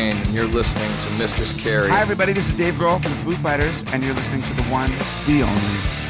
And you're listening to Mistress Carrie. Hi, everybody. This is Dave Grohl from the Foo Fighters, and you're listening to the one, the only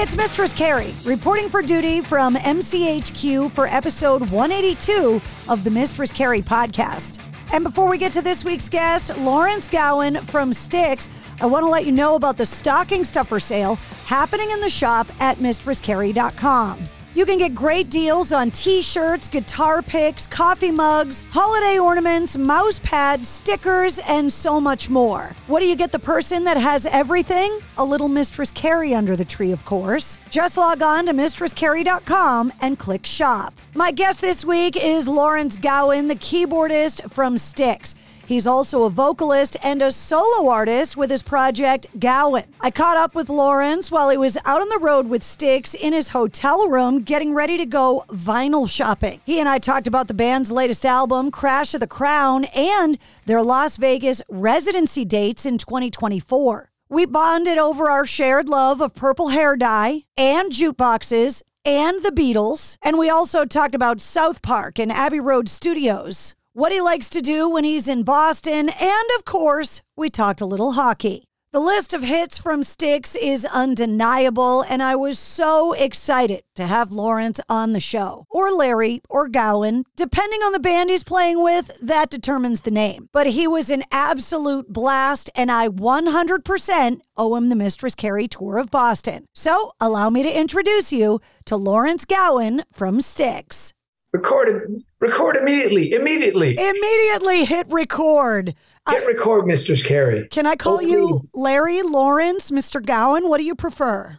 It's Mistress Carrie, reporting for duty from MCHQ for episode 182 of the Mistress Carrie podcast. And before we get to this week's guest, Lawrence Gowan from Styx, I want to let you know about the stocking stuffer sale happening in the shop at mistresscarrie.com. You can get great deals on t shirts, guitar picks, coffee mugs, holiday ornaments, mouse pads, stickers, and so much more. What do you get the person that has everything? A little Mistress Carrie under the tree, of course. Just log on to mistresscarrie.com and click shop. My guest this week is Lawrence Gowan, the keyboardist from Styx. He's also a vocalist and a solo artist with his project Gowan. I caught up with Lawrence while he was out on the road with Styx in his hotel room getting ready to go vinyl shopping. He and I talked about the band's latest album, Crash of the Crown, and their Las Vegas residency dates in 2024. We bonded over our shared love of purple hair dye and jukeboxes and the Beatles. And we also talked about South Park and Abbey Road Studios what he likes to do when he's in Boston, and of course, we talked a little hockey. The list of hits from Styx is undeniable, and I was so excited to have Lawrence on the show. Or Larry, or Gowan. Depending on the band he's playing with, that determines the name. But he was an absolute blast, and I 100% owe him the Mistress Carrie Tour of Boston. So allow me to introduce you to Lawrence Gowan from Styx. Record record immediately. Immediately. Immediately hit record. Hit record, Mistress Carrie. Can I call Oh, you please. Larry, Lawrence, Mr. Gowan? What do you prefer?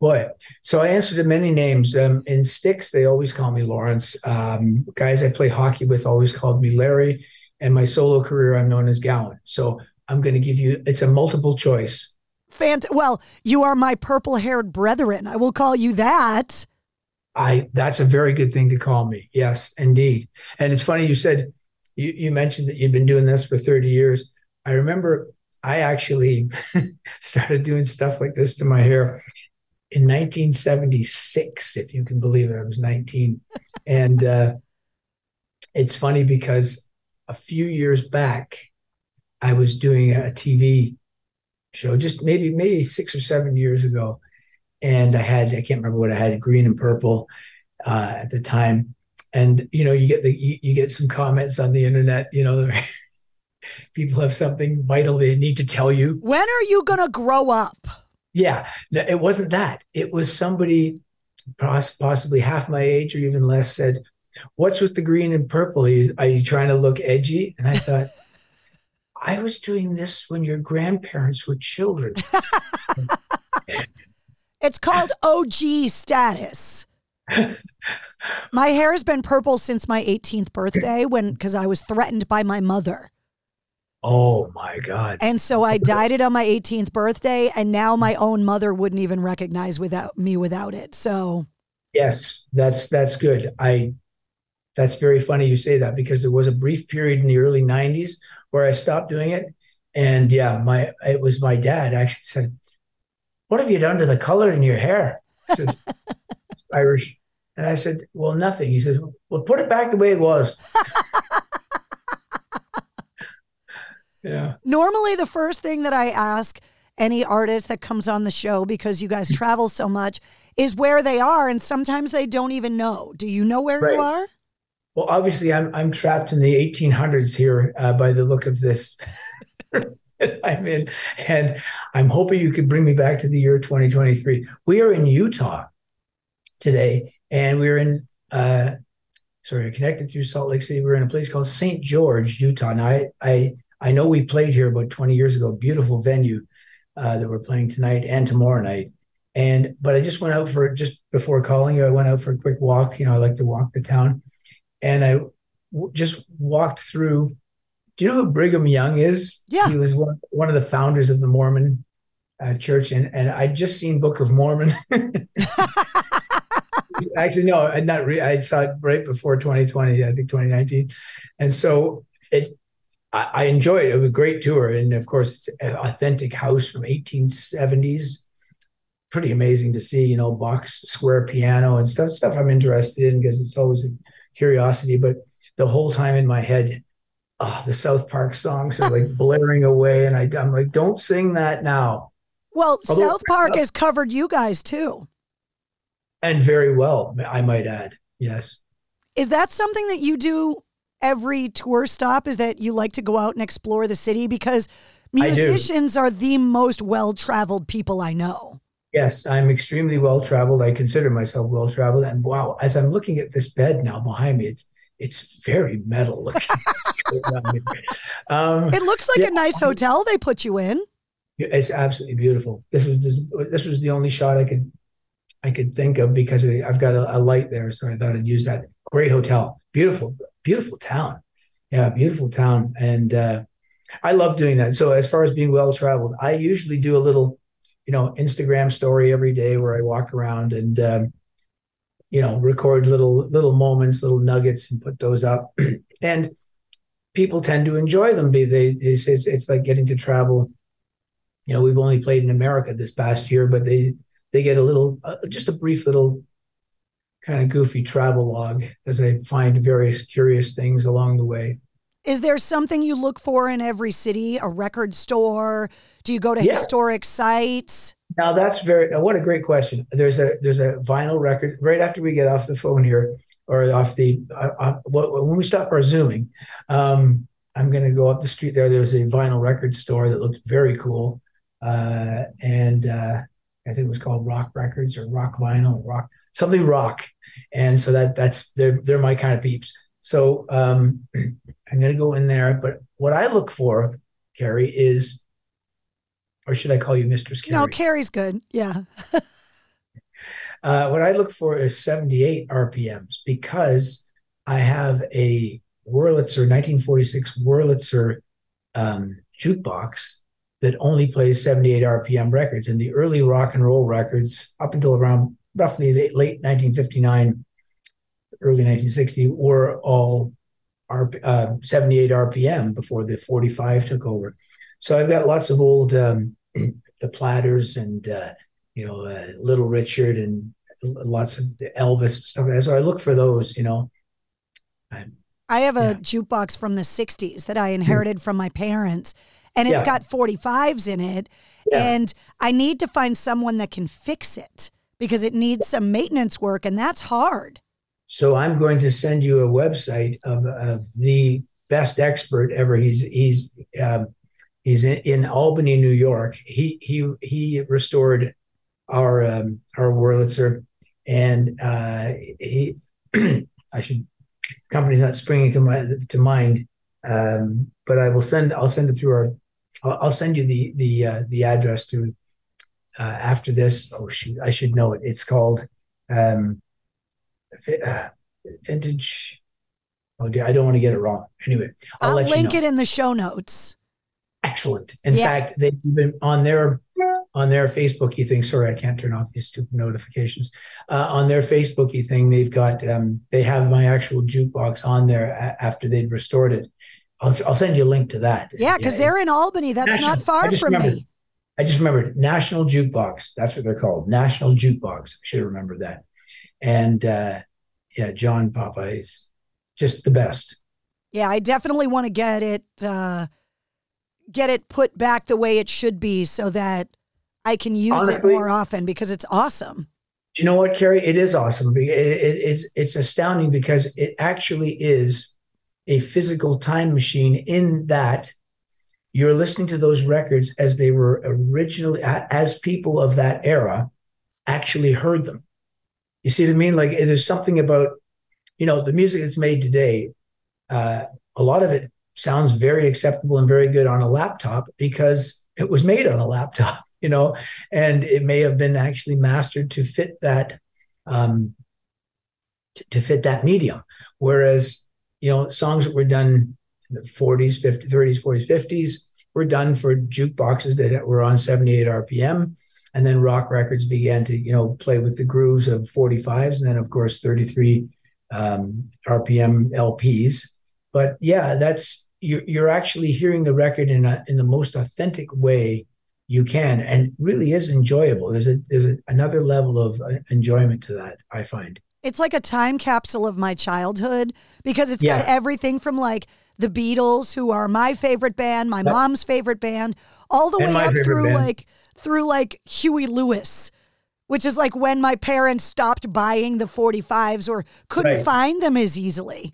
Boy, so I answer to many names. Um, in Styx, they always call me Lawrence. Um, guys I play hockey with always called me Larry. And my solo career, I'm known as Gowan. So I'm going to give you, it's a multiple choice. Fant- well, you are my purple haired brethren. I will call you that. I that's a very good thing to call me. Yes, indeed. And it's funny you said you, you mentioned that you'd been doing this for 30 years. I remember I actually started doing stuff like this to my hair in 1976, if you can believe it. I was 19. and uh, it's funny because a few years back, I was doing a TV show, just maybe maybe six or seven years ago and I had I can't remember what I had green and purple uh, at the time. And you know, you get the you, you get some comments on the internet. You know, people have something vital they need to tell you. When are you going to grow up? Yeah, no, it wasn't that. It was somebody possibly half my age or even less said, "What's with the green and purple? Are you, are you trying to look edgy?" And I thought, I was doing this when your grandparents were children. it's called OG status. my hair has been purple since my 18th birthday when because I was threatened by my mother. Oh my God. And so I dyed it on my 18th birthday, and now my own mother wouldn't even recognize without me without it. So Yes, that's that's good. I that's very funny you say that because there was a brief period in the early 90s where I stopped doing it. And yeah, my it was my dad actually said, What have you done to the color in your hair? I said, Irish. And I said, Well, nothing. He said, Well, put it back the way it was. yeah. Normally, the first thing that I ask any artist that comes on the show, because you guys travel so much, is where they are. And sometimes they don't even know. Do you know where right. you are? Well, obviously, I'm I'm trapped in the 1800s here uh, by the look of this. I'm in, and I'm hoping you could bring me back to the year 2023. We are in Utah today, and we're in uh, sorry, connected through Salt Lake City. We're in a place called St. George, Utah. Now, I I I know we played here about 20 years ago. Beautiful venue uh, that we're playing tonight and tomorrow night. And but I just went out for just before calling you. I went out for a quick walk. You know, I like to walk the town, and I w- just walked through. Do you know who Brigham Young is? Yeah, he was one, one of the founders of the Mormon uh, Church, and and I just seen Book of Mormon. Actually, no, I not. Re- I saw it right before 2020. I think 2019, and so it. I, I enjoyed it. It was a great tour, and of course, it's an authentic house from 1870s pretty amazing to see, you know, box square piano and stuff, stuff I'm interested in because it's always a curiosity. But the whole time in my head, oh, the South Park songs are like blaring away. And I, I'm like, don't sing that now. Well, Although, South Park has covered you guys too. And very well, I might add. Yes. Is that something that you do every tour stop? Is that you like to go out and explore the city? Because musicians are the most well traveled people I know. Yes, I'm extremely well traveled. I consider myself well traveled. And wow, as I'm looking at this bed now behind me, it's it's very metal looking. um, it looks like yeah, a nice hotel they put you in. It's absolutely beautiful. This was this was the only shot I could I could think of because I've got a, a light there, so I thought I'd use that. Great hotel, beautiful, beautiful town. Yeah, beautiful town, and uh, I love doing that. So as far as being well traveled, I usually do a little you know Instagram story every day where I walk around and um, you know record little little moments, little nuggets, and put those up. and people tend to enjoy them. They, they it's, it's, it's like getting to travel. You know, we've only played in America this past year, but they they get a little uh, just a brief little kind of goofy travel log as I find various curious things along the way. Is there something you look for in every city? A record store? Do you go to yeah. historic sites? Now that's very uh, what a great question. There's a there's a vinyl record right after we get off the phone here or off the uh, uh, when we stop our zooming. Um, I'm going to go up the street there. There's a vinyl record store that looks very cool, uh, and uh, I think it was called Rock Records or Rock Vinyl, Rock something Rock, and so that that's they're they're my kind of peeps. So um, I'm going to go in there. But what I look for, Carrie, is, or should I call you Mistress Carrie? No, Carrie's good. Yeah. uh, what I look for is 78 RPMs because I have a Wurlitzer 1946 Wurlitzer um, jukebox that only plays 78 RPM records. And the early rock and roll records, up until around roughly the late 1959 early 1960 were all uh, 78 RPM before the 45 took over. So I've got lots of old um, the Platters and uh, you know uh, Little Richard and lots of the Elvis stuff. So I look for those. You know. I'm, I have a yeah. jukebox from the 60s that I inherited from my parents, and it's yeah. got 45s in it. Yeah. And I need to find someone that can fix it because it needs some maintenance work, and that's hard. So I'm going to send you a website of, of the best expert ever. He's he's um, he's in, in, Albany, New York. He he he restored our um, our Wurlitzer, and uh, he I should company's not springing to my to mind, um, but I will send I'll send it through our I'll, I'll send you the the uh, the address through uh, after this. Oh shoot, I should know it. It's called um, uh, vintage. Oh dear, I don't want to get it wrong. Anyway, I'll, I'll link you know. it in the show notes. Excellent. In yeah. fact, they've been on their on their Facebooky thing. Sorry, I can't turn off these stupid notifications. Uh, on their Facebooky thing, they've got um, they have my actual jukebox on there a- after they'd restored it. I'll, I'll send you a link to that. Yeah, because yeah, they're in Albany. That's national, not far from remembered, me. I just remembered National Jukebox. That's what they're called. National Jukebox. I should have remembered that. And uh, yeah, John Papa is just the best. Yeah, I definitely want to get it uh, get it put back the way it should be so that I can use Honestly, it more often because it's awesome. You know what, Carrie? It is awesome. It, it, it's it's astounding because it actually is a physical time machine in that you're listening to those records as they were originally as people of that era actually heard them. You see what I mean? Like there's something about you know the music that's made today. Uh, a lot of it sounds very acceptable and very good on a laptop because it was made on a laptop you know, and it may have been actually mastered to fit that um, to, fit that medium. Whereas, you know, songs that were done in the 40s, 50s, 30s, 40s, 50s were done for jukeboxes that were on 78 RPM. And then rock records began to, you know, play with the grooves of 45s and then, of course, 33 um, RPM LPs. But yeah, that's you're, you're actually hearing the record in a, in the most authentic way you can and really is enjoyable there's a there's a, another level of uh, enjoyment to that i find it's like a time capsule of my childhood because it's yeah. got everything from like the beatles who are my favorite band my yep. mom's favorite band all the and way up through band. like through like huey lewis which is like when my parents stopped buying the 45s or couldn't right. find them as easily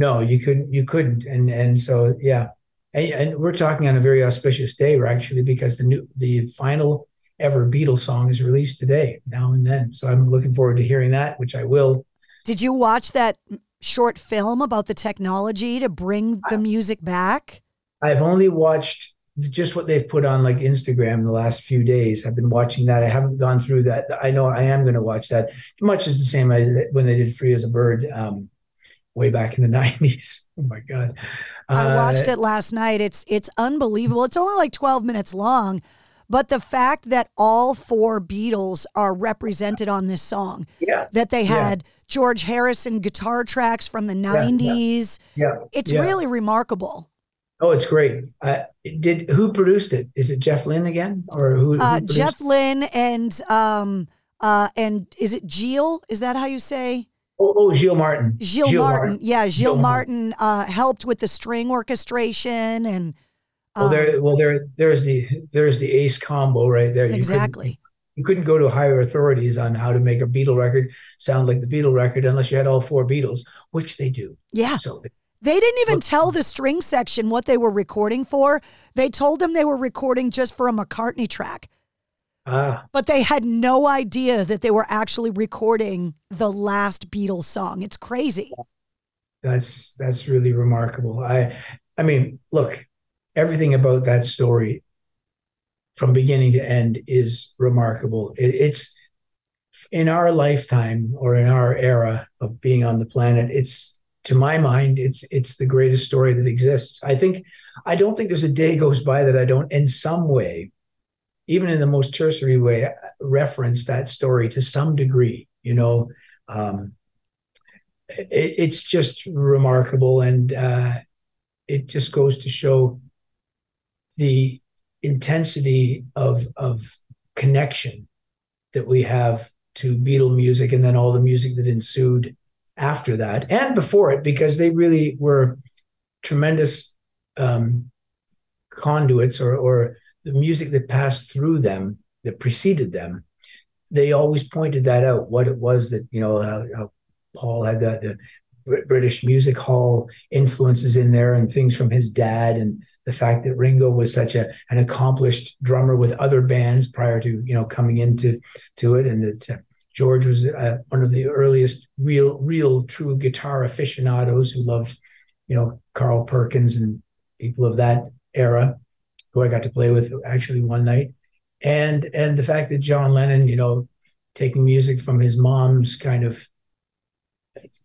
no you couldn't you couldn't and and so yeah and, and, we're talking on a very auspicious day, actually, because the new the final ever Beatles song is released today, now and then. So I'm looking forward to hearing that, which I will. Did you watch that short film about the technology to bring the music back? I've only watched just what they've put on like Instagram the last few days. I've been watching that. I haven't gone through that. I know I am going to watch that. Much as the same as when they did Free as a Bird. Um, way back in the 90s. Oh my God. I watched uh, it last night. It's it's unbelievable. It's only like 12 minutes long, but the fact that all four Beatles are represented on this song. Yeah. That they had yeah. George Harrison guitar tracks from the 90s. Yeah. yeah. It's yeah. really remarkable. Oh, it's great. Uh, did who produced it? Is it Jeff Lynne again, or who? who uh, Jeff Lynne and um uh and is it Giles? Is that how you say? Oh, oh Giles Martin. Giles, Giles Martin. Martin. Yeah, Giles, Giles Martin, uh, helped with the string orchestration and. Um, well, there, well, there, there's the there's the ace combo right there. You exactly. Couldn't, you couldn't go to higher authorities on how to make a Beatle record sound like the Beatle record unless you had all four Beatles, which they do. Yeah. So they, they didn't even tell the string section what they were recording for. They told them they were recording just for a McCartney track. Ah. But they had no idea that they were actually recording the last Beatles song. It's crazy. That's that's really remarkable. I I mean, look, everything about that story from beginning to end is remarkable. It, it's in our lifetime or in our era of being on the planet, it's to my mind, it's it's the greatest story that exists. I think I don't think there's a day goes by that I don't in some way even in the most tertiary way, reference that story to some degree. You know, um, it, it's just remarkable, and uh, it just goes to show the intensity of of connection that we have to Beatle music, and then all the music that ensued after that and before it, because they really were tremendous um, conduits or, or the music that passed through them that preceded them, they always pointed that out. What it was that you know, how, how Paul had that the British music hall influences in there and things from his dad and the fact that Ringo was such a an accomplished drummer with other bands prior to you know coming into to it and that uh, George was uh, one of the earliest real real true guitar aficionados who loved you know Carl Perkins and people of that era who I got to play with actually one night and and the fact that John Lennon you know taking music from his mom's kind of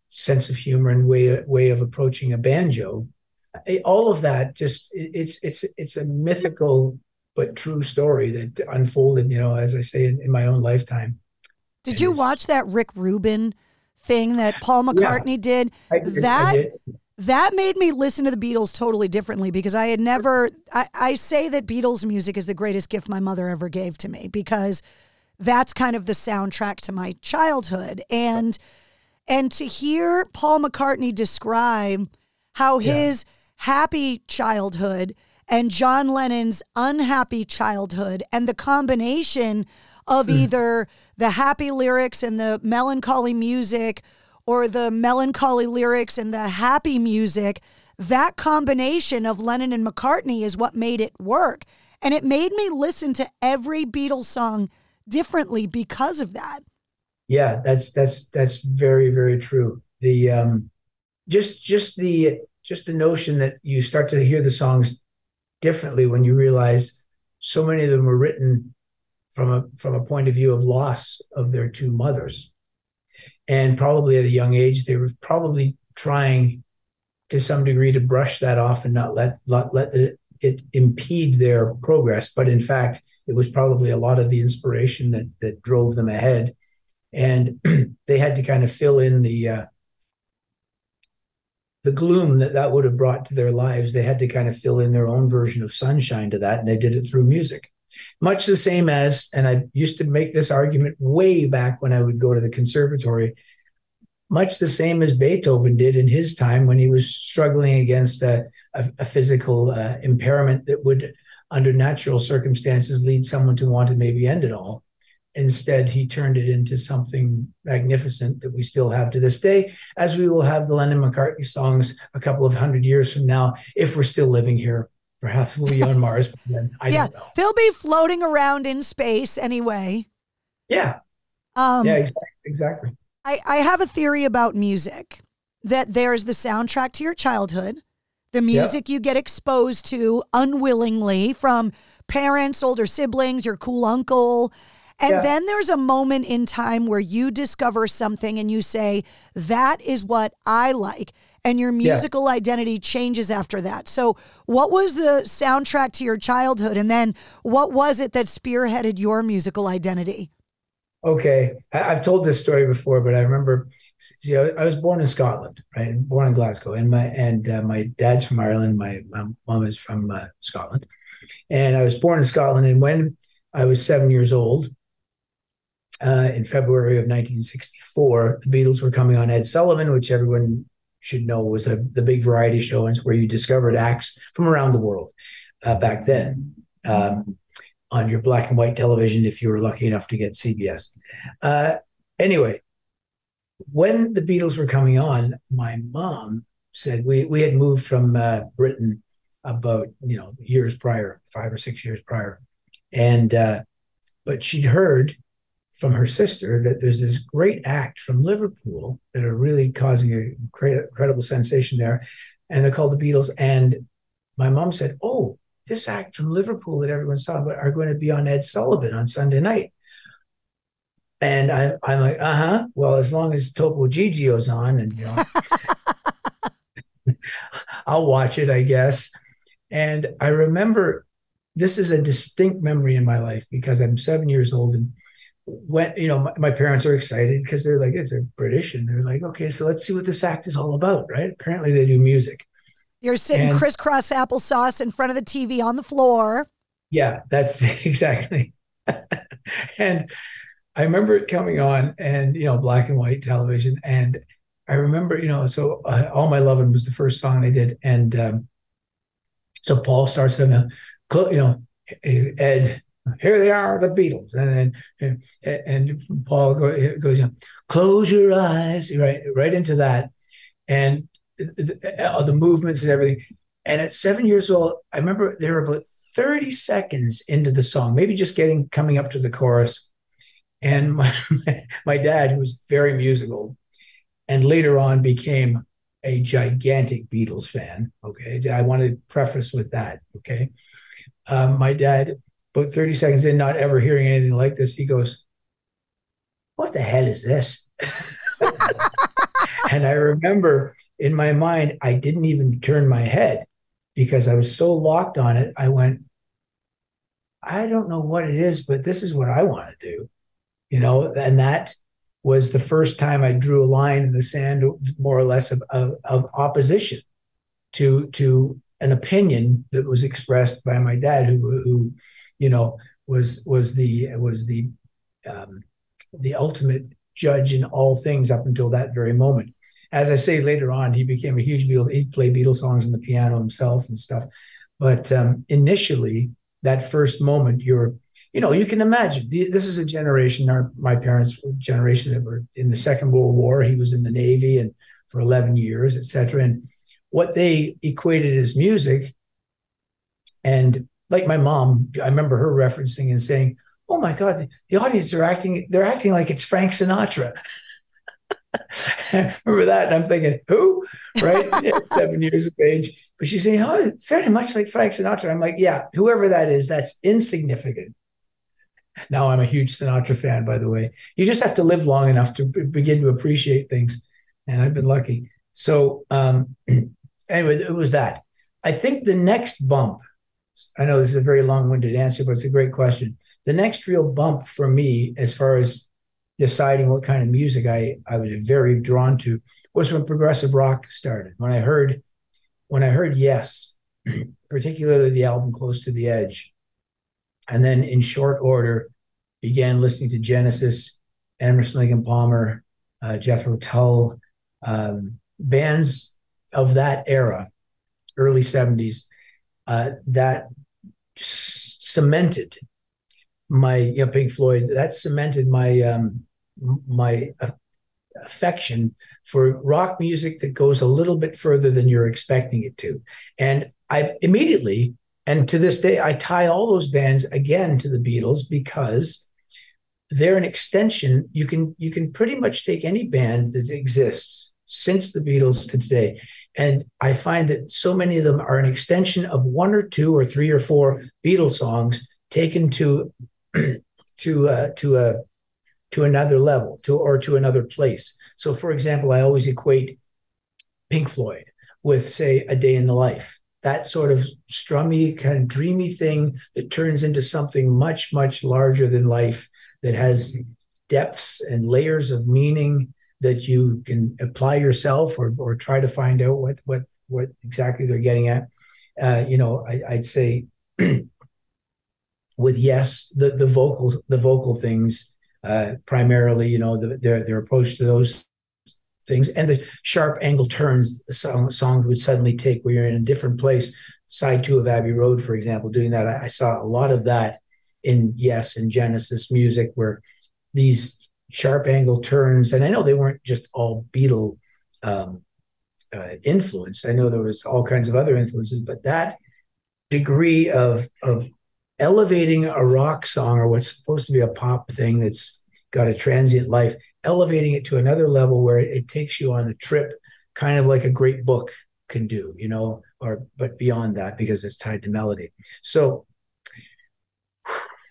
sense of humor and way way of approaching a banjo all of that just it's it's it's a mythical but true story that unfolded you know as i say in, in my own lifetime did you watch that rick rubin thing that paul mccartney yeah, did? I did that did. That made me listen to the beatles totally differently because i had never I, I say that beatles music is the greatest gift my mother ever gave to me because that's kind of the soundtrack to my childhood and and to hear Paul McCartney describe how Yeah. his happy childhood and John Lennon's unhappy childhood and the combination of mm. either the happy lyrics and the melancholy music or the melancholy lyrics and the happy music, that combination of Lennon and McCartney is what made it work. And it made me listen to every Beatles song differently because of that. Yeah, that's that's that's very very true. The um, just just the just the notion that you start to hear the songs differently when you realize so many of them were written from a from a point of view of loss of their two mothers, and probably at a young age they were probably trying to some degree to brush that off and not let let, let it, it impede their progress. But in fact, it was probably a lot of the inspiration that that drove them ahead and they had to kind of fill in the uh, the gloom that that would have brought to their lives. They had to kind of fill in their own version of sunshine to that, and they did it through music. Much the same as, and I used to make this argument way back when I would go to the conservatory. Much the same as Beethoven did in his time when he was struggling against a, a, a physical uh, impairment that would, under natural circumstances, lead someone to want to maybe end it all instead he turned it into something magnificent that we still have to this day as we will have the lennon mccartney songs a couple of hundred years from now if we're still living here perhaps we'll be on mars but then i yeah, don't know they'll be floating around in space anyway. yeah Um, yeah exactly, exactly. I, I have a theory about music that there's the soundtrack to your childhood, the music you get exposed to unwillingly from parents, older siblings, your cool uncle. And Yeah. then there's a moment in time where you discover something and you say, that is what I like. And your Yeah. musical identity changes after that. So, what was the soundtrack to your childhood? And then, what was it that spearheaded your musical identity? Okay, I, I've told this story before, but I remember. See, I, I was born in Scotland, right? Born in Glasgow, and my and uh, my dad's from Ireland. My, my mom is from uh, Scotland, and I was born in Scotland. And when I was seven years old, uh, in February of 1964, the Beatles were coming on Ed Sullivan, which everyone should know was a the big variety show, and where you discovered acts from around the world uh, back then. Um, on your black and white television if you were lucky enough to get CBS. Uh, anyway, when the Beatles were coming on, my mom said we we had moved from uh, Britain about you know years prior, five or six years prior, and uh, but she'd heard from her sister that there's this great act from Liverpool that are really causing a incredible sensation there, and they're called the Beatles. And my mom said, "Oh, this act from Liverpool that everyone's talking about are going to be on Ed Sullivan on Sunday night." And I, I'm like, uh huh. Well, as long as Topo Gigio's on, and you know, I'll watch it, I guess. And I remember this is a distinct memory in my life because I'm seven years old and when you know my, my parents are excited because they're like they're British and they're like okay so let's see what this act is all about right apparently they do music You're sitting And- crisscross applesauce in front of the TV on the floor. Yeah, that's exactly. and I remember it coming on and, you know, black and white television. And I remember, you know, so uh, All My Lovin' was the first song they did. And um, so Paul starts them, you know, Ed, here they are, the Beatles. And then, and, and Paul go, goes, you know, close your eyes, right, right into that. and the, the movements and everything. And at seven years old, I remember there were about 30 seconds into the song, maybe just getting coming up to the chorus. And my, my dad, who was very musical, and later on became a gigantic Beatles fan. Okay. I want to preface with that. Okay. Um, my dad, about 30 seconds in, not ever hearing anything like this, he goes, What the hell is this? and I remember in my mind, I didn't even turn my head because I was so locked on it. I went, I don't know what it is, but this is what I want to do. You know, and that was the first time I drew a line in the sand, more or less of, of, of opposition to to an opinion that was expressed by my dad, who who you know was was the was the um, the ultimate judge in all things up until that very moment. As I say later on, he became a huge Beatle. He played Beatles songs on the piano himself and stuff. But um, initially, that first moment, you're you know, you can imagine this is a generation, our, my parents' generation that were in the Second World War. He was in the Navy and for 11 years, etc. And what they equated as music, and like my mom, I remember her referencing and saying, "Oh my God, the, audience are acting, they're acting like it's Frank Sinatra." I remember that, and I'm thinking, "Who?" Right? seven years of age, but she's saying, "Oh, very much like Frank Sinatra." I'm like, "Yeah, whoever that is, that's insignificant." Now I'm a huge Sinatra fan, by the way. You just have to live long enough to begin to appreciate things. And I've been lucky. So, um, anyway, it was that. I think the next bump, I know this is a very long winded answer, but it's a great question. The next real bump for me, as far as deciding what kind of music I, I was very drawn to, was when progressive rock started. When I heard, when I heard Yes, particularly the album Close to the Edge, and then in short order began listening to Genesis, Emerson, Lake and Palmer, uh, Jethro Tull, um, bands of that era, early '70s, uh, that cemented my you know Pink Floyd. That cemented my um, my uh, affection for rock music that goes a little bit further than you're expecting it to, and I immediately and to this day, I tie all those bands again to the Beatles because they're an extension. You can you can pretty much take any band that exists since the Beatles to today, and I find that so many of them are an extension of one or two or three or four Beatles songs taken to to uh, to a to another level to or to another place. So, for example, I always equate Pink Floyd with, say, A Day in the Life. That sort of strummy, kind of dreamy thing that turns into something much, much larger than life that has depths and layers of meaning that you can apply yourself or, or try to find out what, what, what exactly they're getting at. Uh, you know, I, I'd say with yes, the, the vocal, the vocal things, uh, primarily, you know, the, their, their approach to those things and the sharp angle turns the song, songs would suddenly take where you're in a different place side two of abbey road for example doing that I, I, saw a lot of that in yes in genesis music where these sharp angle turns and i know they weren't just all beatle um, uh, influence i know there was all kinds of other influences but that degree of of elevating a rock song or what's supposed to be a pop thing that's got a transient life elevating it to another level where it, it takes you on a trip, kind of like a great book can do, you know, or but beyond that because it's tied to melody. So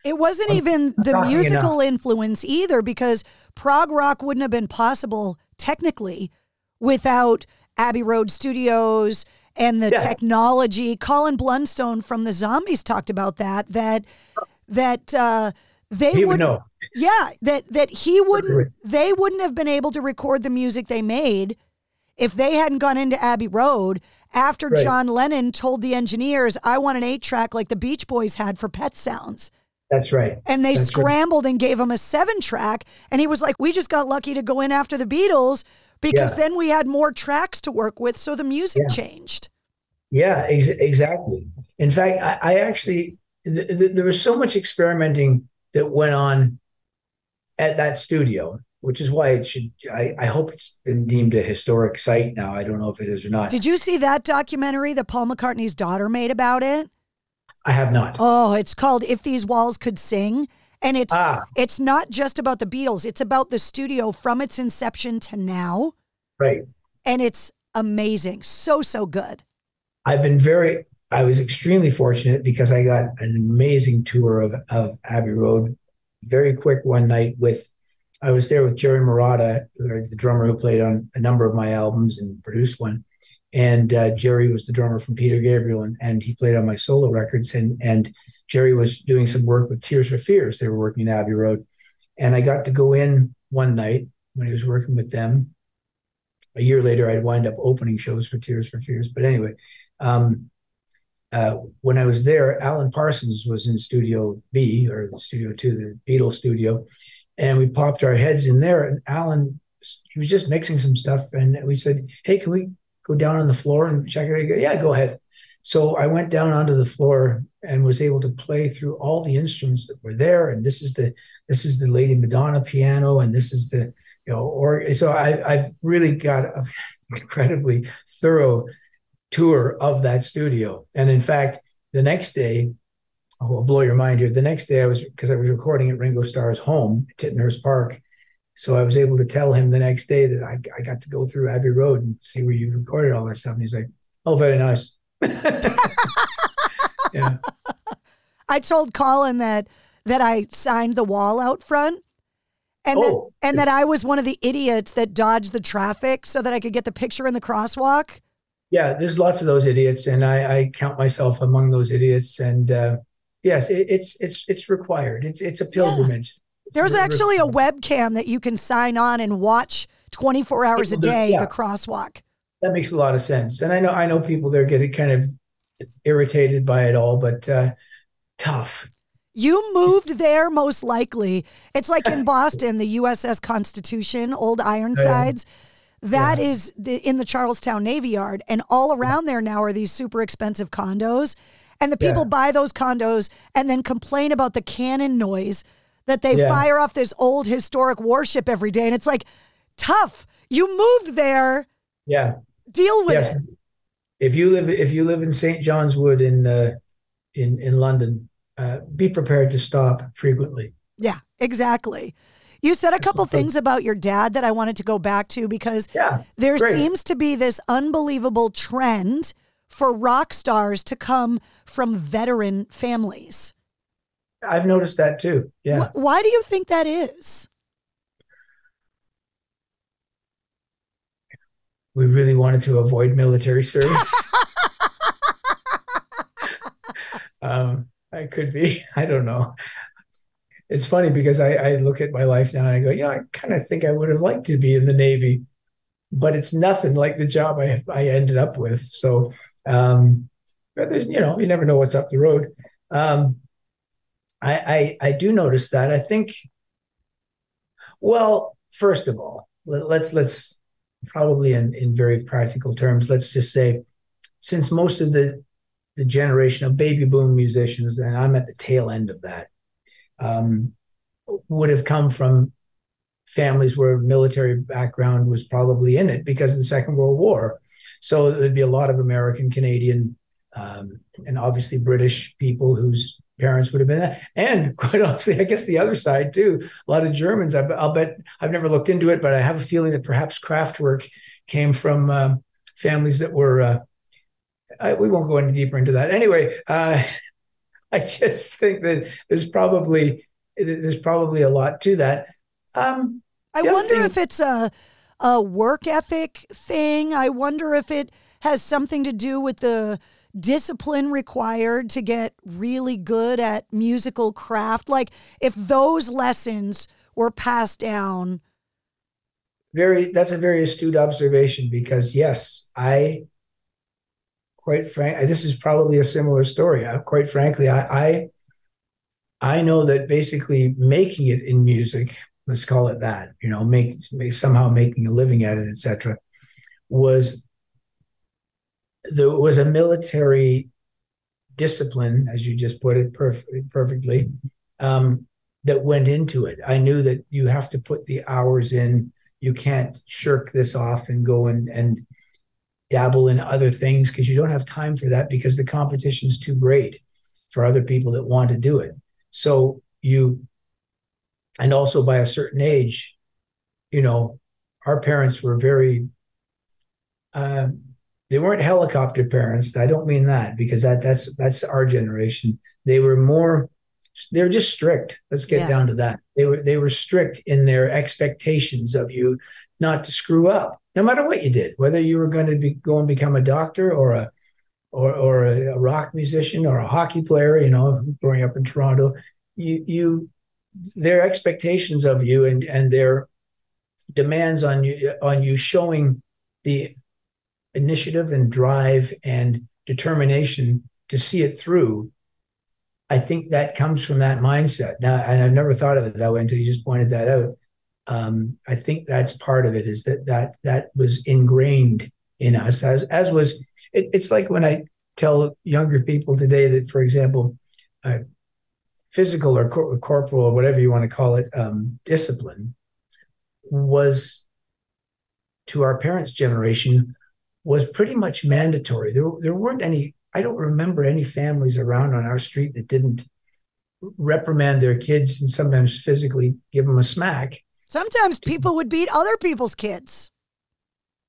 it wasn't I'm, even the musical enough. influence either because prog rock wouldn't have been possible technically without Abbey Road Studios and the yeah. technology. Colin Blunstone from the Zombies talked about that that that uh, they he would know. Yeah, that that he wouldn't they wouldn't have been able to record the music they made if they hadn't gone into Abbey Road after right. John Lennon told the engineers, "I want an 8-track like the Beach Boys had for Pet Sounds." That's right. And they That's scrambled right. and gave him a 7-track and he was like, "We just got lucky to go in after the Beatles because yeah. then we had more tracks to work with, so the music yeah. changed." Yeah, ex- exactly. In fact, I, I actually th- th- there was so much experimenting that went on at that studio which is why it should. I, I hope it's been deemed a historic site now. I don't know if it is or not. Did you see that documentary that Paul McCartney's daughter made about it? I have not. Oh, it's called "If These Walls Could Sing." And it's Ah. it's not just about the Beatles. It's about the studio from its inception to now. Right. And it's amazing. So so good. I've been very. I was extremely fortunate because I got an amazing tour of of Abbey Road, very quick one night with. I was there with Jerry Marotta, the drummer who played on a number of my albums and produced one, and uh, Jerry was the drummer from Peter Gabriel, and, and he played on my solo records, and and Jerry was doing some work with Tears for Fears. They were working in Abbey Road, and I got to go in one night when he was working with them. A year later, I'd wind up opening shows for Tears for Fears. But anyway, um, uh, when I was there, Alan Parsons was in Studio B or Studio Two, the Beatles studio, and we popped our heads in there. And Alan, he was just mixing some stuff, and we said, "Hey, can we go down on the floor and check it?" Yeah, go ahead. So I went down onto the floor and was able to play through all the instruments that were there. And this is the this is the Lady Madonna piano, and this is the you know, or so I, I've really got an incredibly thorough tour of that studio. And in fact, the next day, oh, I will blow your mind here. The next day, I was because I was recording at Ringo Starr's home, at Tittenhurst Park. So I was able to tell him the next day that I, I got to go through Abbey Road and see where you recorded all that stuff. And he's like, "Oh, very nice." yeah. I told Colin that that I signed the wall out front. And Oh. that and that I was one of the idiots that dodged the traffic so that I could get the picture in the crosswalk. Yeah, there's lots of those idiots, and I, I count myself among those idiots. And uh, yes, it, it's it's it's required. It's it's a pilgrimage. There's actually a webcam that you can sign on and watch 24 hours a day yeah. the crosswalk. that makes a lot of sense. And I know I know people they're getting kind of irritated by it all, but uh, tough. You moved there most likely. It's like in Boston, the USS Constitution, Old Ironsides. That is the, in the Charlestown Navy Yard. And all around there now are these super expensive condos. And the people Yeah. buy those condos and then complain about the cannon noise that they Yeah. fire off this old historic warship every day. And it's like, tough. You moved there. Yeah. Deal with yes. it. If you live if you live in St. John's Wood in uh, in in London, uh, be prepared to stop frequently. Yeah, exactly. You said a couple things about your dad that I wanted to go back to because yeah, there great. seems to be this unbelievable trend for rock stars to come from veteran families. I've noticed that too. Yeah. Wh- Why do you think that is? we really wanted to avoid military service. um, I could be. I don't know. It's funny because I, I look at my life now and I go, you know, I kind of think I would have liked to be in the Navy, but it's nothing like the job I I ended up with. So, um, but there's you know you never know what's up the road. Um, I, I I do notice that. I think. Well, first of all, let- let's let's probably in, in very practical terms, let's just say, since most of the the generation of baby boom musicians, and I'm at the tail end of that, um, would have come from families where military background was probably in it because of the Second World War. So there'd be a lot of American, Canadian, um, and obviously British people whose parents would have been that. And quite honestly, I guess the other side too, a lot of Germans. I, I'll bet I've never looked into it, but I have a feeling that perhaps Kraftwerk came from um, families that were. Uh, I, we won't go any deeper into that. Anyway, uh, I just think that there's probably there's probably a lot to that. Um, I wonder thing- if it's a a work ethic thing. I wonder if it has something to do with the discipline required to get really good at musical craft. Like if those lessons were passed down. very that's a very astute observation because yes i quite frank this is probably a similar story I, quite frankly I, I i know that basically making it in music let's call it that you know make, make somehow making a living at it etc was there was a military discipline as you just put it perf- perfectly um, that went into it. I knew that you have to put the hours in. You can't shirk this off and go and and dabble in other things because you don't have time for that because the competition is too great for other people that want to do it. So you, and also by a certain age, you know, our parents were very, uh, they weren't helicopter parents. I don't mean that because that that's that's our generation. They were more, they were just strict. Let's get yeah. down to that. They were they were strict in their expectations of you not to screw up, no matter what you did, whether you were going to be go and become a doctor or a or, or a, a rock musician or a hockey player, you know, growing up in Toronto, you you their expectations of you and and their demands on you on you showing the initiative and drive and determination to see it through i think that comes from that mindset. Now and i've never thought of it that way until you just pointed that out. Um, i think that's part of it is that that that was ingrained in us as as was it, it's like when I tell younger people today that, for example, uh, physical or cor- corporal or whatever you want to call it, um, discipline was to our parents' generation was pretty much mandatory. There, there weren't any. I don't remember any families around on our street that didn't reprimand their kids and sometimes physically give them a smack. Sometimes people would beat other people's kids.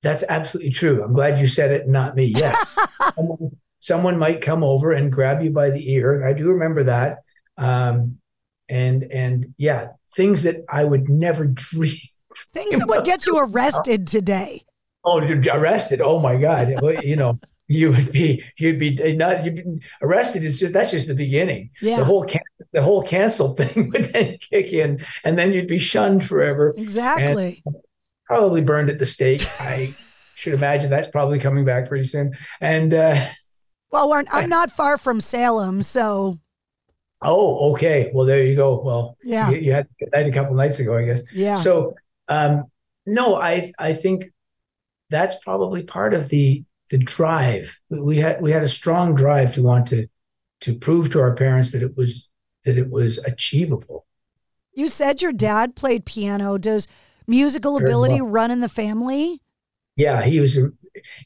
That's absolutely true. I'm glad you said it, not me. Yes. someone, someone, might come over and grab you by the ear. I do remember that. Um, and and yeah, things that I would never dream. Things that would get you arrested today. Oh, arrested! Oh my God! you know, you would be you'd be not you'd be arrested is just that's just the beginning yeah. the whole can, the whole cancel thing would then kick in and then you'd be shunned forever exactly probably burned at the stake. I should imagine that's probably coming back pretty soon. And uh, well, I'm not far from Salem, so. Oh, okay. Well, there you go. Well, yeah, you, you had a couple nights ago, I guess. Yeah. So, um, no, I I think that's probably part of the the drive. We had we had a strong drive to want to to prove to our parents that it was that it was achievable. You said your dad played piano. Does musical ability well. run in the family? Yeah, he was.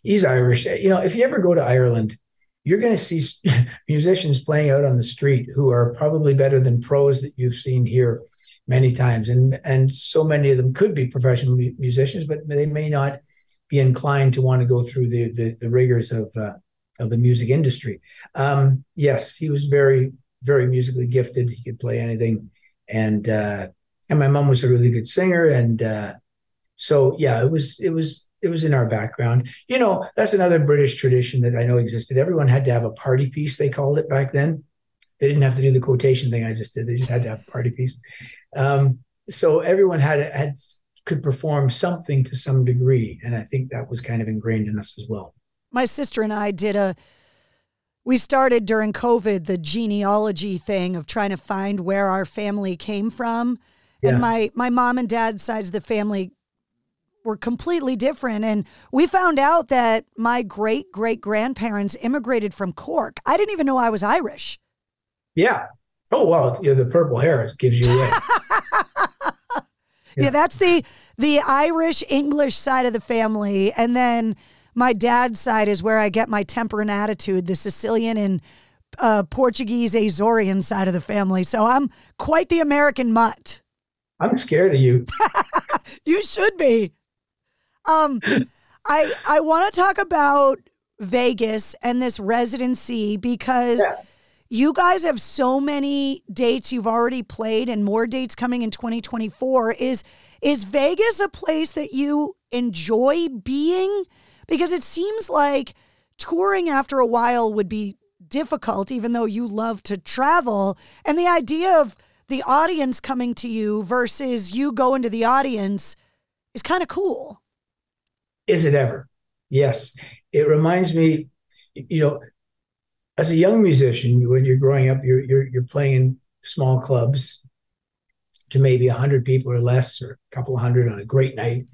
He's Irish. You know, if you ever go to Ireland, you're going to see musicians playing out on the street who are probably better than pros that you've seen here many times, and and so many of them could be professional musicians, but they may not be inclined to want to go through the the, the rigors of uh, of the music industry. Um, yes, he was very very musically gifted. He could play anything, and uh, and my mom was a really good singer. And uh, so yeah it was it was it was in our background. You know that's another british tradition that i know existed. Everyone had to have a party piece they called it back then. They didn't have to do the quotation thing i just did. They just had to have a party piece. Um, so everyone had had could perform something to some degree and i think that was kind of ingrained in us as well my sister and i did a we started during covid the genealogy thing of trying to find where our family came from yeah. And my my mom and dad's sides of the family were completely different. And we found out that my great great grandparents immigrated from Cork. I didn't even know I was Irish. Yeah. Oh well, yeah, the purple hair gives you away. yeah. yeah, that's the the Irish English side of the family, and then my dad's side is where I get my temper and attitude. The Sicilian and uh, Portuguese Azorean side of the family. So I'm quite the American mutt. I'm scared of you. you should be. Um, I I want to talk about Vegas and this residency because yeah. You guys have so many dates you've already played and more dates coming in 2024. Is is Vegas a place that you enjoy being? Because it seems like touring after a while would be difficult, even though you love to travel. And the idea of the audience coming to you versus you going to the audience is kind of cool. Is it ever? Yes. It reminds me, you know, as a young musician, when you're growing up, you're you're you're playing in small clubs to maybe hundred people or less, or a couple of hundred on a great night,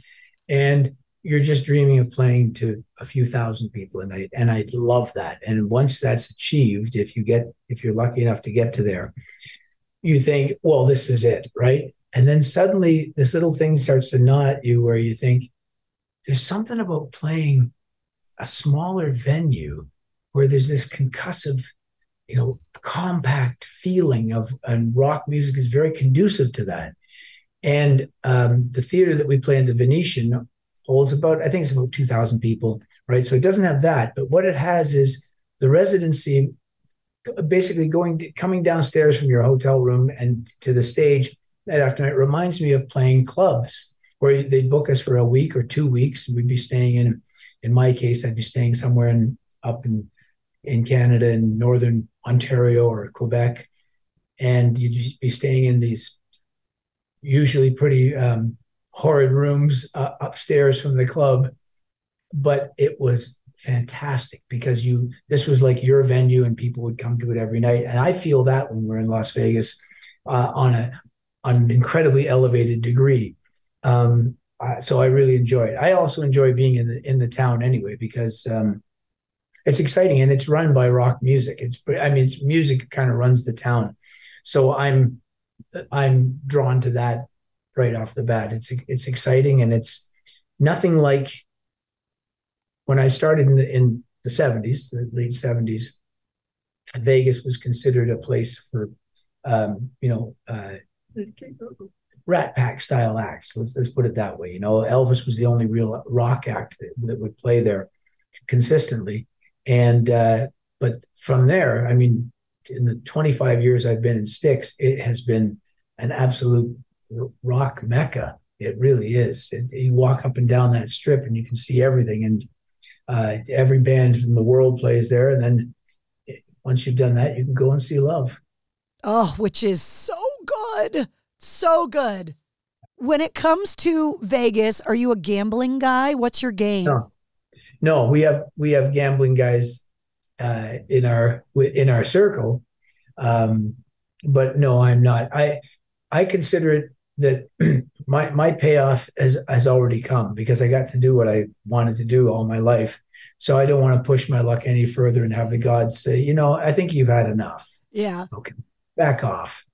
and you're just dreaming of playing to a few thousand people a night. And I love that. And once that's achieved, if you get if you're lucky enough to get to there, you think, well, this is it, right? And then suddenly this little thing starts to gnaw at you where you think, there's something about playing a smaller venue where there's this concussive, you know, compact feeling of, and rock music is very conducive to that. And um, the theater that we play in the Venetian holds about, I think it's about 2,000 people, right? So it doesn't have that. But what it has is the residency basically going, coming downstairs from your hotel room and to the stage night after night reminds me of playing clubs where they'd book us for a week or two weeks. And we'd be staying in, in my case, I'd be staying somewhere in, up in, in Canada in Northern Ontario or Quebec. And you'd be staying in these usually pretty um, horrid rooms uh, upstairs from the club, but it was fantastic because you this was like your venue and people would come to it every night. And I feel that when we're in Las Vegas uh, on a on an incredibly elevated degree. Um, uh, so I really enjoy it. I also enjoy being in the in the town anyway because um, it's exciting and it's run by rock music. It's I mean, it's music kind of runs the town. So I'm I'm drawn to that right off the bat. It's it's exciting and it's nothing like when I started in the, in the 70s, the late 70s. Vegas was considered a place for um, you know uh, Rat Pack style acts. Let's, let's put it that way. You know, Elvis was the only real rock act that, that would play there consistently, and uh, but from there, I mean, in the 25 years I've been in Styx, it has been an absolute rock mecca. It really is. It, you walk up and down that strip and you can see everything. And uh, every band from the world plays there. And then it, once you've done that, you can go and see Love. Oh, which is so good. So good. When it comes to Vegas, are you a gambling guy? What's your game? No, no we have we have gambling guys uh, in our in our circle, um, but no, I'm not. I I consider it that my my payoff has has already come because I got to do what I wanted to do all my life. So I don't want to push my luck any further and have the gods say, you know, I think you've had enough. Yeah. Okay. Back off.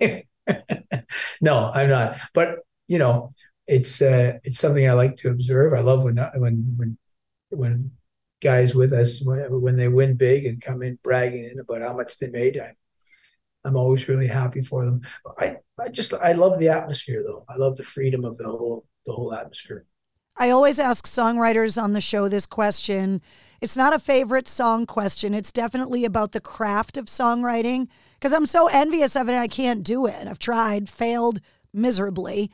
no, I'm not. But you know, it's uh, it's something I like to observe. I love when when when when guys with us when, they win big and come in bragging in about how much they made. I, I'm always really happy for them. I, I just I love the atmosphere though. I love the freedom of the whole the whole atmosphere. I always ask songwriters on the show this question. It's not a favorite song question. It's definitely about the craft of songwriting because I'm so envious of it I can't do it. I've tried, failed miserably.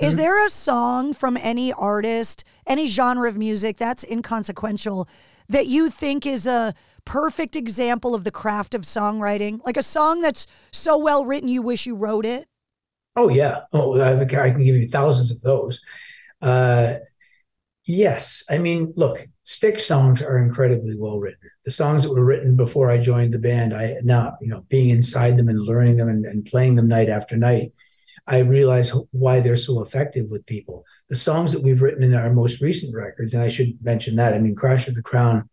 Mm-hmm. Is there a song from any artist, any genre of music that's inconsequential that you think is a perfect example of the craft of songwriting? Like a song that's so well written you wish you wrote it? Oh, yeah. Oh, I can give you thousands of those. Uh, yes. I mean, look, Styx songs are incredibly well written. The songs that were written before I joined the band, I now, you know, being inside them and learning them and, and playing them night after night, I realize why they're so effective with people. The songs that we've written in our most recent records, and I should mention that, I mean, Crash of the Crown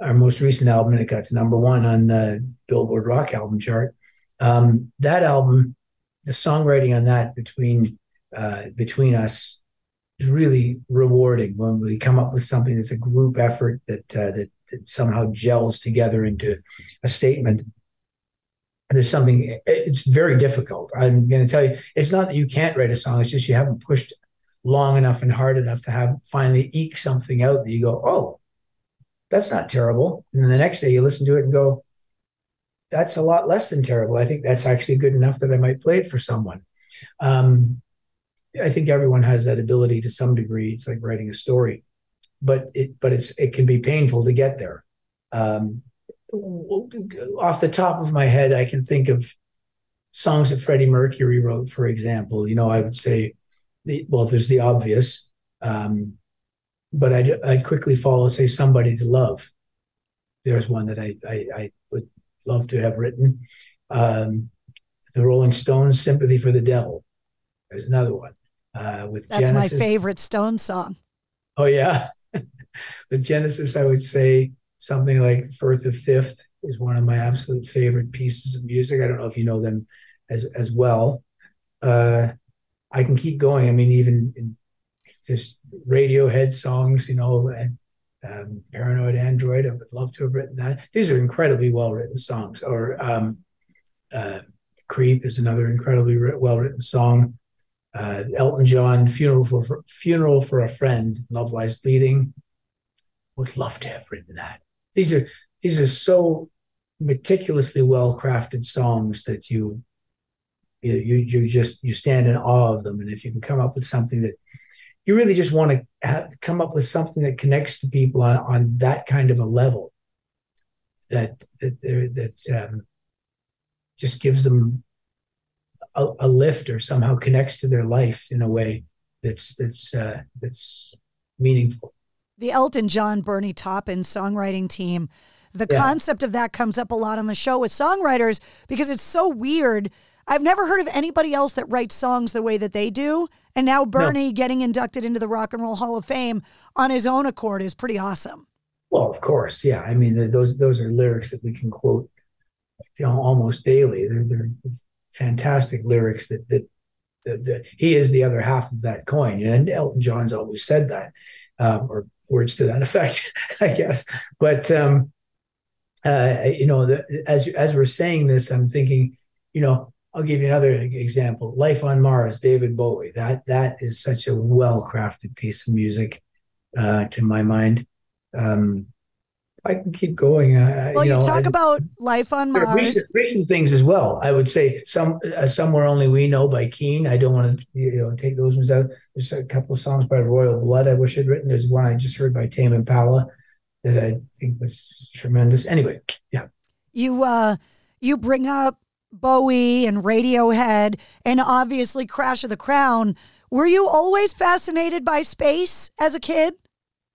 our most recent album, and it got to number one on the Billboard Rock Album Chart. Um, that album, the songwriting on that between uh, between us is really rewarding when we come up with something that's a group effort that uh, that, that somehow gels together into a statement. There's something. It's very difficult. I'm going to tell you, it's not that you can't write a song. It's just you haven't pushed long enough and hard enough to have finally eke something out that you go, oh, that's not terrible. And then the next day you listen to it and go, that's a lot less than terrible. I think that's actually good enough that I might play it for someone. Um, I think everyone has that ability to some degree. It's like writing a story, but it but it's it can be painful to get there. Um, off the top of my head, I can think of songs that Freddie Mercury wrote, for example. You know, I would say, the, well, there's the obvious. Um, but I'd, I'd quickly follow, say, somebody to love. There's one that I, I, I would love to have written. Um, the Rolling Stones, Sympathy for the Devil. There's another one. Uh, with That's Genesis. my favorite Stone song. Oh, yeah. with Genesis, I would say something like Firth of Fifth is one of my absolute favorite pieces of music. I don't know if you know them as as well. Uh, I can keep going. I mean, even just Radiohead songs, you know, and um, Paranoid Android. I would love to have written that. These are incredibly well written songs. Or um, uh, Creep is another incredibly well written song. Uh, Elton John, Funeral for, for, Funeral for a Friend, Love Lies Bleeding. Would love to have written that. These are these are so meticulously well crafted songs that you you you just you stand in awe of them. And if you can come up with something that you really just want to come up with something that connects to people on, on that kind of a level that that that um, just gives them a, a, lift or somehow connects to their life in a way that's that's uh, that's meaningful. The Elton John Bernie Taupin songwriting team. The yeah. concept of that comes up a lot on the show with songwriters because it's so weird. I've never heard of anybody else that writes songs the way that they do. And now Bernie no. getting inducted into the Rock and Roll Hall of Fame on his own accord is pretty awesome. Well, of course, yeah. I mean, those those are lyrics that we can quote you know, almost daily. They're they're fantastic lyrics that that, that, that he is the other half of that coin. And Elton John's always said that, um, or words to that effect, I guess. But um, uh, you know, the, as as we're saying this, I'm thinking, you know, I'll give you another example. Life on Mars, David Bowie. That that is such a well crafted piece of music, uh, to my mind. Um, I can keep going. Uh, well, you, you know, talk I, about life on Mars. Recent, recent, things as well. I would say some uh, somewhere only we know by Keane. I don't want to you know take those ones out. There's a couple of songs by Royal Blood. I wish I'd written. There's one I just heard by Tame Impala that I think was tremendous. Anyway, yeah. You uh, you bring up Bowie and Radiohead, and obviously Crash of the Crown. Were you always fascinated by space as a kid?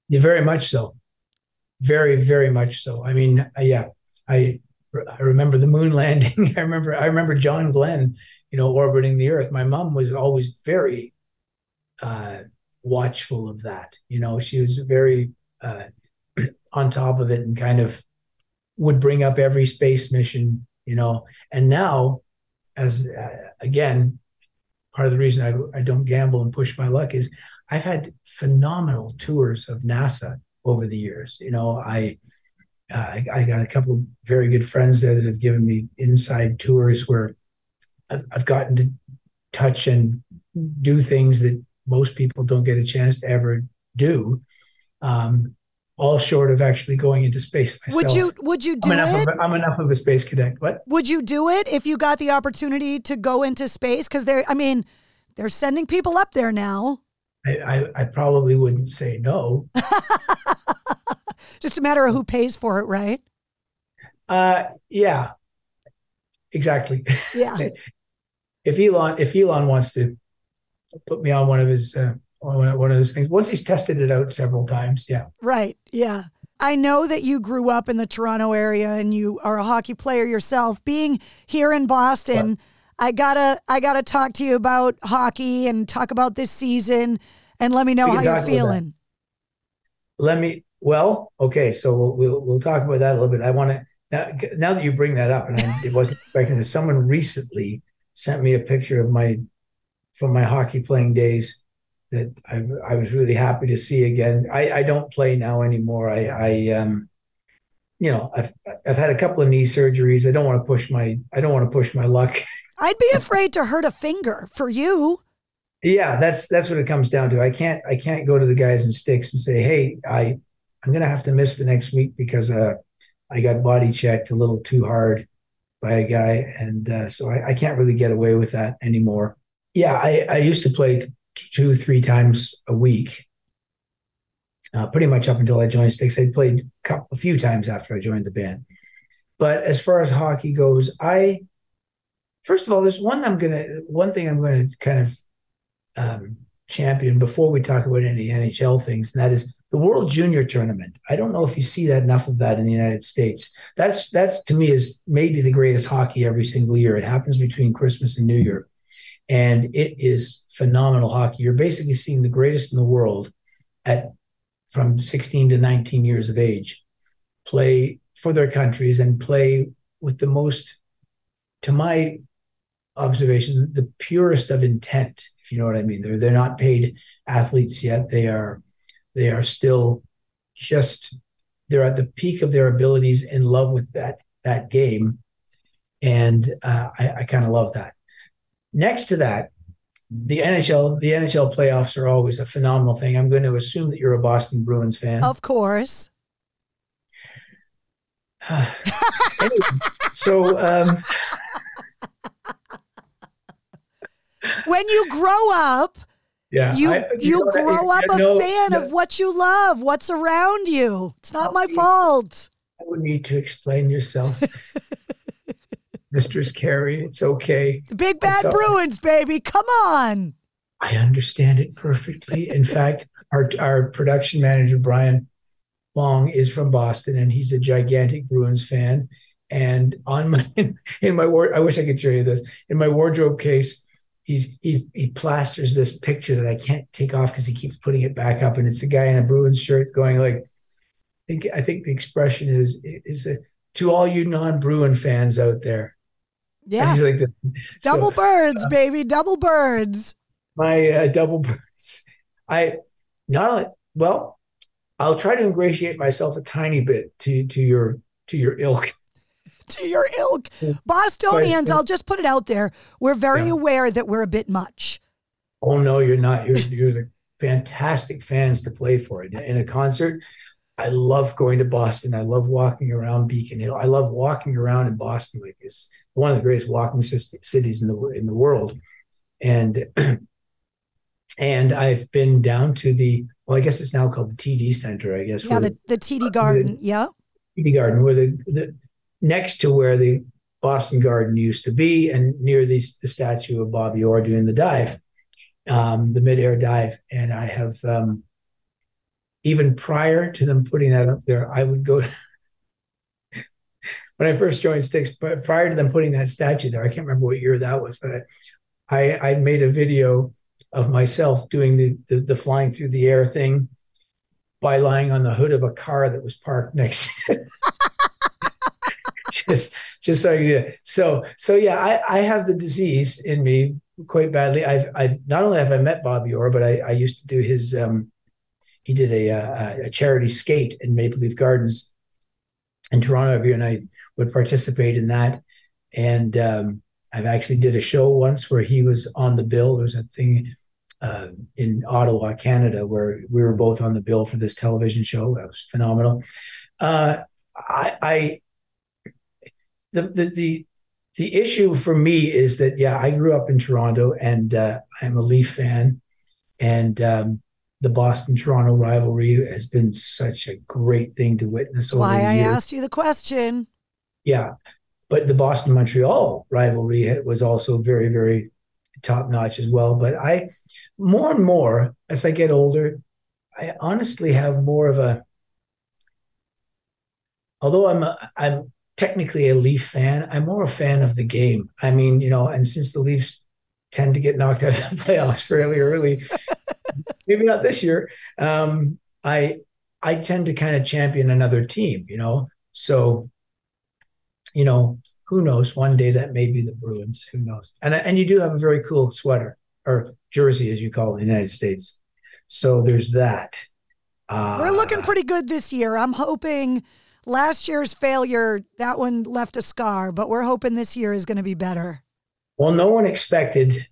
Yeah, very much so. Very, very much so. I mean, yeah, I I remember the moon landing. I remember I remember John Glenn, you know, orbiting the Earth. My mom was always very uh, watchful of that. You know, she was very uh, on top of it and kind of would bring up every space mission you know and now as uh, again part of the reason I, I don't gamble and push my luck is i've had phenomenal tours of nasa over the years you know i uh, I, I, got a couple of very good friends there that have given me inside tours where I've, I've gotten to touch and do things that most people don't get a chance to ever do um, all short of actually going into space myself. Would you would you do I'm it? Of, I'm enough of a space cadet. What? Would you do it if you got the opportunity to go into space? Because they're, I mean, they're sending people up there now. I, I, I probably wouldn't say no. Just a matter of who pays for it, right? Uh, yeah, exactly. Yeah. if Elon, if Elon wants to put me on one of his uh, one of those things. Once he's tested it out several times, yeah. Right. Yeah. I know that you grew up in the Toronto area and you are a hockey player yourself. Being here in Boston? I gotta I gotta talk to you about hockey and talk about this season and let me know how you're feeling. Let me. Well, okay. So we'll, we'll we'll talk about that a little bit. I want to now. Now that you bring that up, and I, it wasn't expecting this. Someone recently sent me a picture of my from my hockey playing days that I, I was really happy to see again. I, I don't play now anymore. I, I um, you know, I've I've had a couple of knee surgeries. I don't want to push my I don't want to push my luck. I'd be afraid to hurt a finger for you. Yeah, that's that's what it comes down to. I can't I can't go to the guys in Styx and say, hey, I I'm gonna have to miss the next week because uh I got body checked a little too hard by a guy, and uh, so I, I can't really get away with that anymore. Yeah, I, I used to play two, three times a week. Uh, pretty much up until I joined Styx. I played a, couple, a few times after I joined the band. But as far as hockey goes, I first of all, there's one I'm gonna one thing I'm gonna kind of um, champion before we talk about any NHL things, and that is the World Junior Tournament. I don't know if you see that enough of that in the United States. That's that's to me is maybe the greatest hockey every single year. It happens between Christmas and New Year and it is phenomenal hockey. You're basically seeing the greatest in the world at from 16 to 19 years of age play for their countries and play with the most, to my observation, the purest of intent, if you know what I mean. They're they're not paid athletes yet. They are they are still just they're at the peak of their abilities in love with that that game, and uh, I, I kind of love that. Next to that, the NHL the NHL playoffs are always a phenomenal thing. I'm going to assume that you're a Boston Bruins fan. Of course. anyway, so um, when you grow up, yeah, you I- you, know what? grow up Yeah, a fan no, of what you love, what's around you. It's not my fault. I would need to explain yourself, Mistress Carrie. It's okay. The big bad Bruins, baby. Come on. I understand it perfectly. In fact, our our production manager Brian Long is from Boston, and he's a gigantic Bruins fan. And on my in my ward, I wish I could show you this. In my wardrobe case, he's he he plasters this picture that I can't take off because he keeps putting it back up, and it's a guy in a Bruins shirt going like, I think I think the expression is is a, to all you non-Bruin fans out there. And Yeah. he's like. So, Double birds, baby. Double birds. my uh, double birds. I not only well, I'll try to ingratiate myself a tiny bit to to your to your ilk. To your ilk. Bostonians, I'll just put it out there. We're very Yeah. aware that we're a bit much. Oh no, you're not. You're you're the fantastic fans to play for in, in a concert. I love going to Boston. I love walking around Beacon Hill. I love walking around in Boston. Like it's one of the greatest walking cities in the in the world. And and I've been down to the well, I guess it's now called the TD Center. I guess Yeah, the, the TD Garden. Yeah. TD Garden, where the, the next to where the Boston Garden used to be, and near the, the statue of Bobby Orr doing the dive, um, the midair dive. And I have um, even prior to them putting that up there, I would go. when I first joined Styx, but prior to them putting that statue there, I can't remember what year that was, but I I made a video of myself doing the the, the flying through the air thing by lying on the hood of a car that was parked next to. just just so you so so yeah I, I have the disease in me quite badly i've i've not only have i met bobby orr but i i used to do his um he did a uh, a charity skate in maple leaf gardens in toronto every year and i would participate in that and um i've actually did a show once where he was on the bill there was a thing uh, in Ottawa, Canada, where we were both on the bill for this television show. That was phenomenal. Uh, I, I the, the the the issue for me is that yeah, I grew up in Toronto and uh, I'm a Leaf fan, and um, the Boston Toronto rivalry has been such a great thing to witness over Why I years. asked you the question. Yeah, but the Boston Montreal rivalry was also very very top notch as well. But I more and more as I get older, I honestly have more of a. Although I'm a, I'm technically a Leaf fan, I'm more a fan of the game. I mean, you know, and since the Leafs tend to get knocked out of the playoffs fairly early, maybe not this year. Um, I I tend to kind of champion another team, you know. So, you know, who knows? One day that may be the Bruins. Who knows? And and you do have a very cool sweater or jersey, as you call it in the United States. So there's that. Uh, We're looking pretty good this year. I'm hoping last year's failure, that one left a scar, but we're hoping this year is going to be better. well, no one expected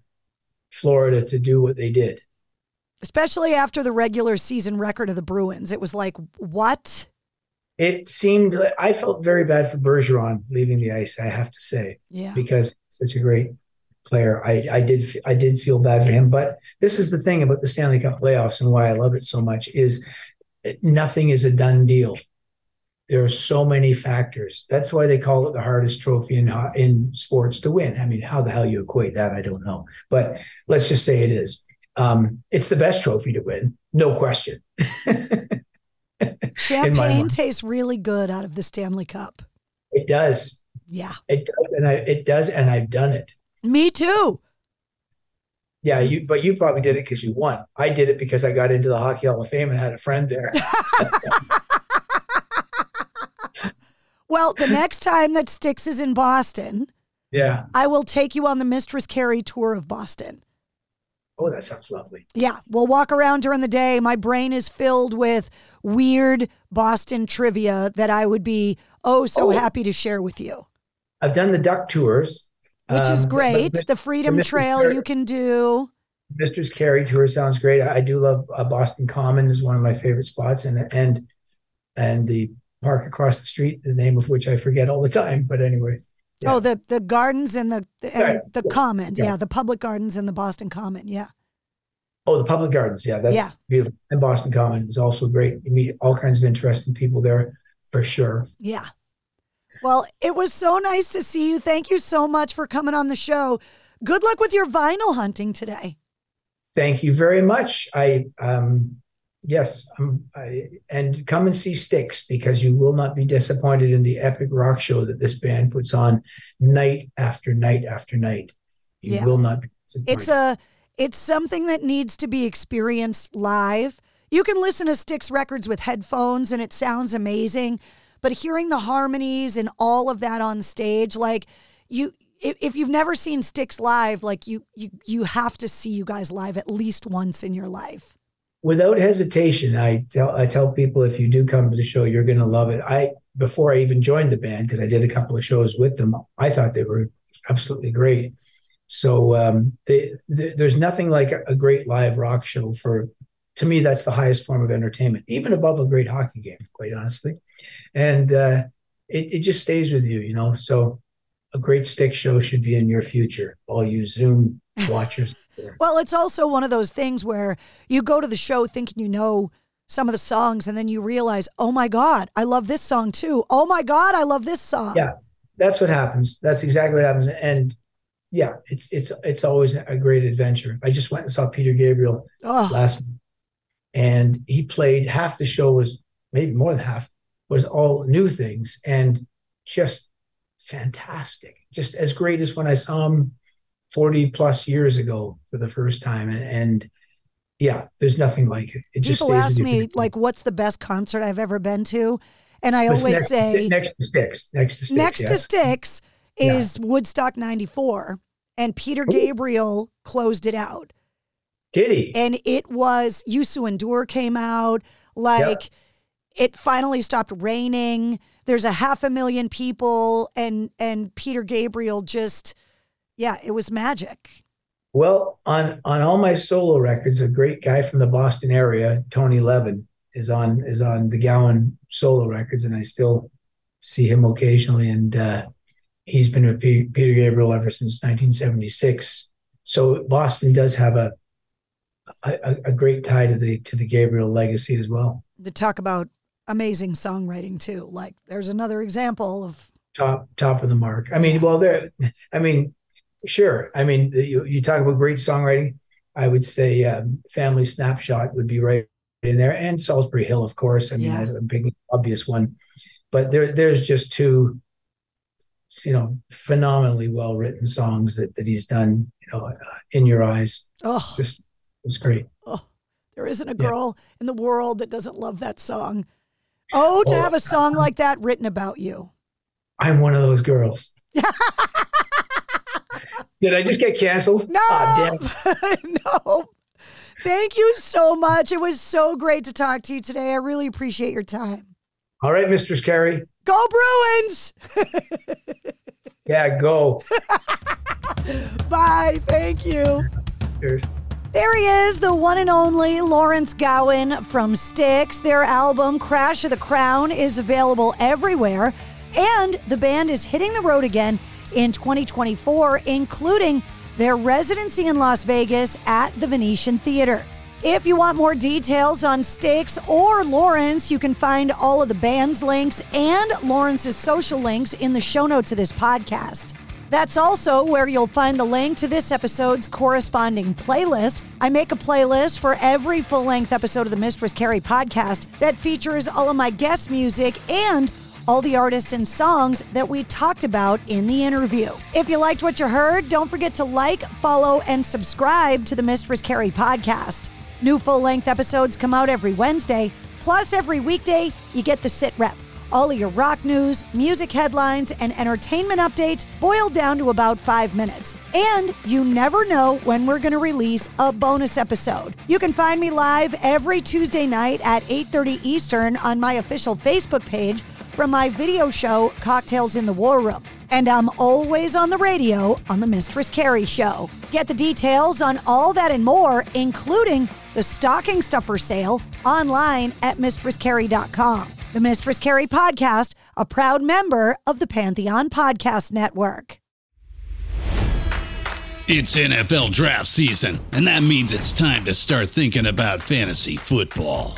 Florida to do what they did. Especially after the regular season record of the Bruins. It was like, what? It seemed I felt very bad for Bergeron leaving the ice. I have to say, Yeah. because such a great player. I I did I did feel bad for him. But this is the thing about the Stanley Cup playoffs and why I love it so much is eh, nothing is a done deal. There are so many factors. That's why they call it the hardest trophy in in sports to win. I mean, how the hell you equate that, I don't know. But let's just say it is. Um, it's the best trophy to win, no question. Champagne tastes really good out of the Stanley Cup. It does. Yeah. It does, and I it does, and I've done it. Me too. Yeah, you but you probably did it because you won. I did it because I got into the Hockey Hall of Fame and had a friend there. Well, the next time that Styx is in Boston, Yeah. I will take you on the Mistress Carrie tour of Boston. Oh, that sounds lovely. Yeah, we'll walk around during the day. My brain is filled with weird Boston trivia that I would be oh so Oh. happy to share with you, I've done the duck tours, which is um, but- great. but- the Freedom Mr. Trail Carrie- you can do. Mistress Carrie tour sounds great. I, I do love uh, Boston Common is one of my favorite spots, and and and the park across the street, the name of which I forget all the time. But anyway, Oh, the the gardens and the and Right. the common. Yeah. Yeah. the public gardens and the Boston Common. Yeah. oh, the public gardens, yeah, that's Yeah. beautiful. And Boston Common is also great. You meet all kinds of interesting people there for sure. Yeah. Well, it was so nice to see you. Thank you so much for coming on the show. Good luck with your vinyl hunting today. Thank you very much. I um yes, I, and come and see Styx because you will not be disappointed in the epic rock show that this band puts on night after night after night. You Yeah. will not be disappointed. It's a it's something that needs to be experienced live. You can listen to Styx records with headphones and it sounds amazing, but hearing the harmonies and all of that on stage like you if, you've never seen Styx live, like you you you have to see you guys live at least once in your life. Without hesitation i tell i tell people if you do come to the show you're going to love it. I before i even joined the band because i did a couple of shows with them i thought they were absolutely great. So um, they, th there's nothing like a great live rock show for to me that's the highest form of entertainment even above a great hockey game quite honestly. And uh, it, it just stays with you you know? So a great Styx show should be in your future. All you zoom watchers Well, it's also one of those things where you go to the show thinking you know some of the songs and then you realize, "Oh my god, I love this song too. Oh my god, I love this song." yeah that's what happens that's exactly what happens and yeah it's it's it's always a great adventure i just went and saw peter gabriel Oh. last month and he played half the show was maybe more than half was all new things and just fantastic just as great as when i saw him 40 plus years ago for the first time and, and yeah there's nothing like it it People ask me like what's the best concert I've ever been to? And I It's always next, say next to Styx next to Styx next to yes. Styx Yeah. is Woodstock 94 and Peter Gabriel closed it out. did he and it was Youssou N'Dour came out like it finally stopped raining there's a half a million people and and Peter Gabriel just yeah it was magic Well, on on all my solo records, a great guy from the Boston area, Tony Levin, is on is on the Gowan solo records, and I still see him occasionally. And uh, he's been with P- Peter Gabriel ever since 1976. So Boston does have a, a a great tie to the to the Gabriel legacy as well. to talk about amazing songwriting too like there's another example of top top of the mark. I mean, well, there. I mean, sure. I mean, you you talk about great songwriting. I would say um, Family Snapshot would be right in there, and Solsbury Hill, of course. I mean, Yeah. Picking the obvious one, but there there's just two, you know, phenomenally well written songs that that he's done. You know, uh, in your eyes, oh just it was great. there isn't a girl in the world that doesn't love that song oh to Oh, have a song like that written about you I'm one of those girls. Did I just get canceled? No. Ah, damn. no thank you so much it was so great to talk to you today i really appreciate your time All right, Mistress Carrie. go bruins Yeah, go. bye thank you Cheers. There he is, the one and only Lawrence Gowan from Styx. Their album, Crash of the Crown, is available everywhere. And the band is hitting the road again in 2024, including their residency in Las Vegas at the Venetian Theater. If you want more details on Styx or Lawrence, you can find all of the band's links and Lawrence's social links in the show notes of this podcast. That's also where you'll find the link to this episode's corresponding playlist. I make a playlist for every full length episode of the Mistress Carrie podcast that features all of my guest music and all the artists and songs that we talked about in the interview. If you liked what you heard, don't forget to like, follow, and subscribe to the Mistress Carrie podcast. New full length episodes come out every Wednesday, plus every weekday, you get the sit rep All of your rock news, music headlines, and entertainment updates boiled down to about five minutes. And you never know when we're going to release a bonus episode. You can find me live every Tuesday night at 8:30 Eastern on my official Facebook page from my video show Cocktails in the War Room. And I'm always on the radio on the Mistress Carrie Show. Get the details on all that and more, including the stocking stuffer sale, online at mistresscarrie.com. The Mistress Carrie Podcast, a proud member of the Pantheon Podcast Network. It's NFL draft season, and that means it's time to start thinking about fantasy football.